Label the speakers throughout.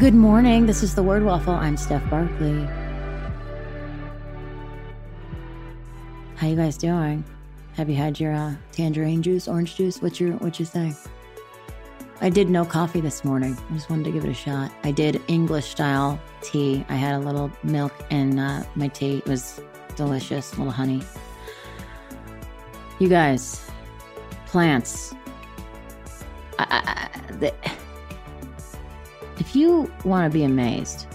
Speaker 1: Good morning. This is the Word Waffle. I'm Steph Barkley. How you guys doing? Have you had your uh, tangerine juice, orange juice? What's your what's your thing? I did no coffee this morning. I just wanted to give it a shot. I did English style tea. I had a little milk in uh, my tea. It was delicious, a little honey. You guys, plants. I, I, the, if you want to be amazed,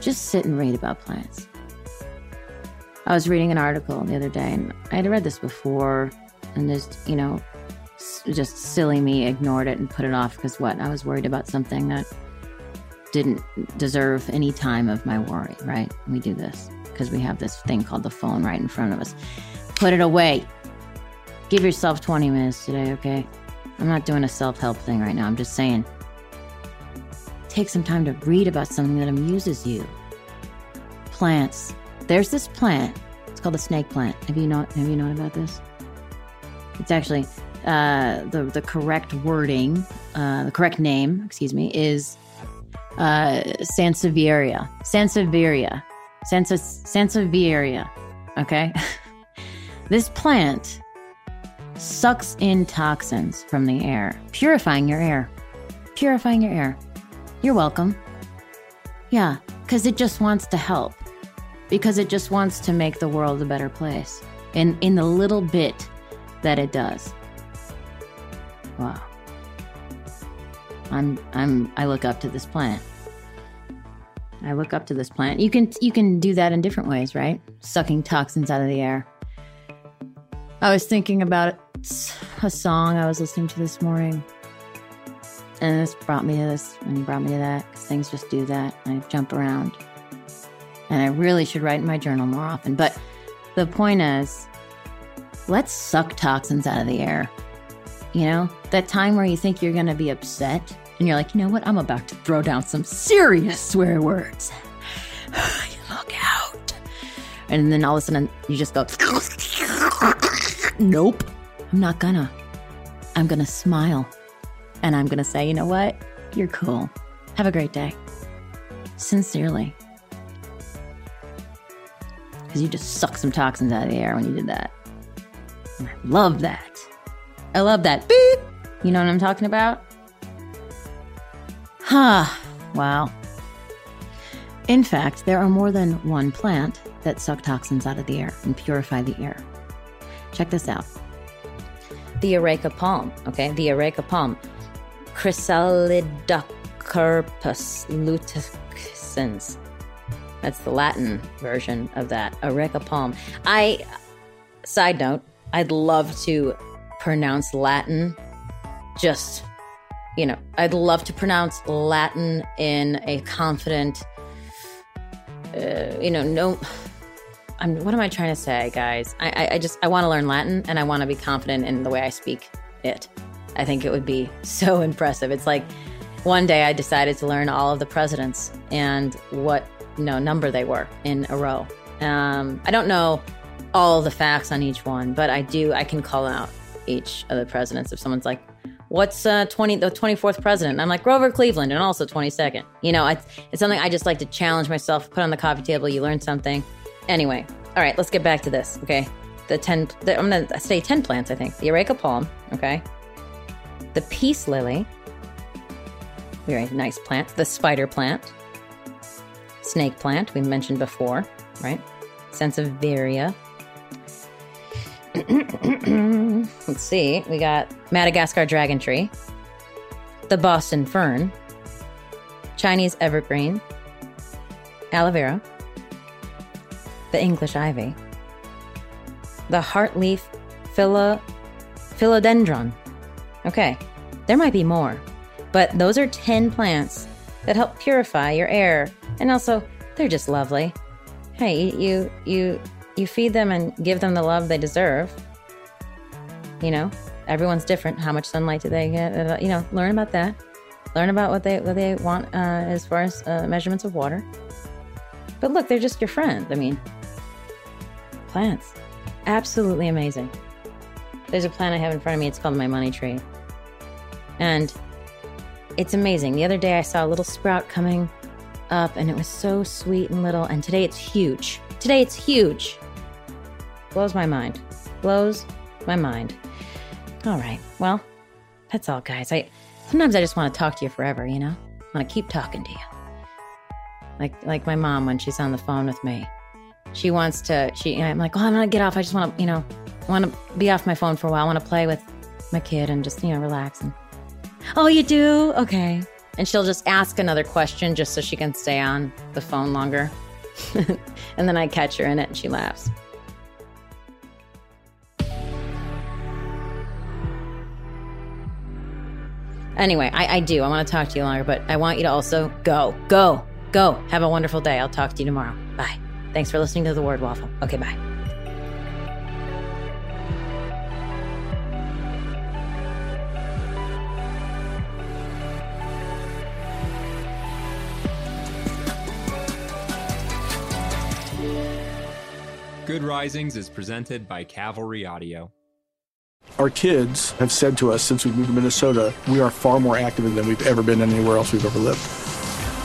Speaker 1: just sit and read about plants. I was reading an article the other day, and I had read this before, and just, you know, just silly me ignored it and put it off because what? I was worried about something that didn't deserve any time of my worry, right? We do this because we have this thing called the phone right in front of us. Put it away. Give yourself 20 minutes today, okay? I'm not doing a self help thing right now. I'm just saying take some time to read about something that amuses you. Plants. There's this plant. It's called the snake plant. Have you not? have you known about this? It's actually uh, the the correct wording, uh, the correct name, excuse me, is uh, Sansevieria. Sansevieria. Sans- Sansevieria. Okay. this plant sucks in toxins from the air, purifying your air. Purifying your air. You're welcome. Yeah, because it just wants to help. Because it just wants to make the world a better place. In, in the little bit that it does. Wow. I'm I'm I look up to this plant. I look up to this plant. You can you can do that in different ways, right? Sucking toxins out of the air. I was thinking about a song I was listening to this morning and this brought me to this and brought me to that because things just do that. I jump around. And I really should write in my journal more often. But the point is, let's suck toxins out of the air. You know, that time where you think you're going to be upset and you're like, you know what? I'm about to throw down some serious swear words. Look out. And then all of a sudden you just go, nope, I'm not gonna. I'm gonna smile and I'm going to say, you know what? You're cool. Have a great day. Sincerely. Because you just sucked some toxins out of the air when you did that. And I love that. I love that. Beep. You know what I'm talking about? Huh. Wow. In fact, there are more than one plant that suck toxins out of the air and purify the air. Check this out. The Areca palm, okay? The Areca palm Chrysalidocarpus lutescens. That's the Latin version of that. Areca palm. I, side note, I'd love to pronounce Latin just, you know, I'd love to pronounce Latin in a confident, uh, you know, no. I'm, what am I trying to say, guys? I, I, I just I want to learn Latin and I want to be confident in the way I speak it. I think it would be so impressive. It's like one day I decided to learn all of the presidents and what you know number they were in a row. Um, I don't know all the facts on each one, but I do. I can call out each of the presidents. If someone's like, "What's uh, twenty the twenty fourth president?" And I'm like Grover Cleveland, and also twenty second. You know, it's, it's something I just like to challenge myself. Put on the coffee table. You learn something. Anyway, all right, let's get back to this. Okay, the ten. The, I'm gonna say ten plants. I think the Areca palm. Okay, the peace lily, very nice plant, the spider plant, snake plant, we mentioned before, right? Sansevieria. Let's see, we got Madagascar dragon tree, the Boston fern, Chinese evergreen, aloe vera, the English ivy, the heartleaf philo- philodendron, Okay. There might be more, but those are 10 plants that help purify your air. And also, they're just lovely. Hey, you you you feed them and give them the love they deserve. You know, everyone's different. How much sunlight do they get? You know, learn about that. Learn about what they what they want uh, as far as uh, measurements of water. But look, they're just your friend. I mean, plants, absolutely amazing. There's a plant I have in front of me. It's called my money tree, and it's amazing. The other day I saw a little sprout coming up, and it was so sweet and little. And today it's huge. Today it's huge. Blows my mind. Blows my mind. All right. Well, that's all, guys. I sometimes I just want to talk to you forever. You know, I want to keep talking to you. Like like my mom when she's on the phone with me. She wants to. She. I'm like, oh, I'm gonna get off. I just want to, you know, want to be off my phone for a while. I want to play with my kid and just, you know, relax. And oh, you do? Okay. And she'll just ask another question just so she can stay on the phone longer. and then I catch her in it and she laughs. Anyway, I, I do. I want to talk to you longer, but I want you to also go, go, go. Have a wonderful day. I'll talk to you tomorrow. Bye. Thanks for listening to The Word Waffle. Okay, bye.
Speaker 2: Good Risings is presented by Cavalry Audio.
Speaker 3: Our kids have said to us since we moved to Minnesota, we are far more active than we've ever been anywhere else we've ever lived.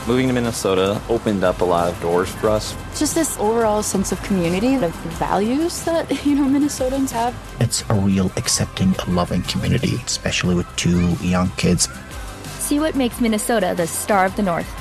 Speaker 4: Moving to Minnesota opened up a lot of doors for us.
Speaker 5: Just this overall sense of community, the values that, you know, Minnesotans have.
Speaker 6: It's a real accepting, loving community, especially with two young kids.
Speaker 7: See what makes Minnesota the star of the North.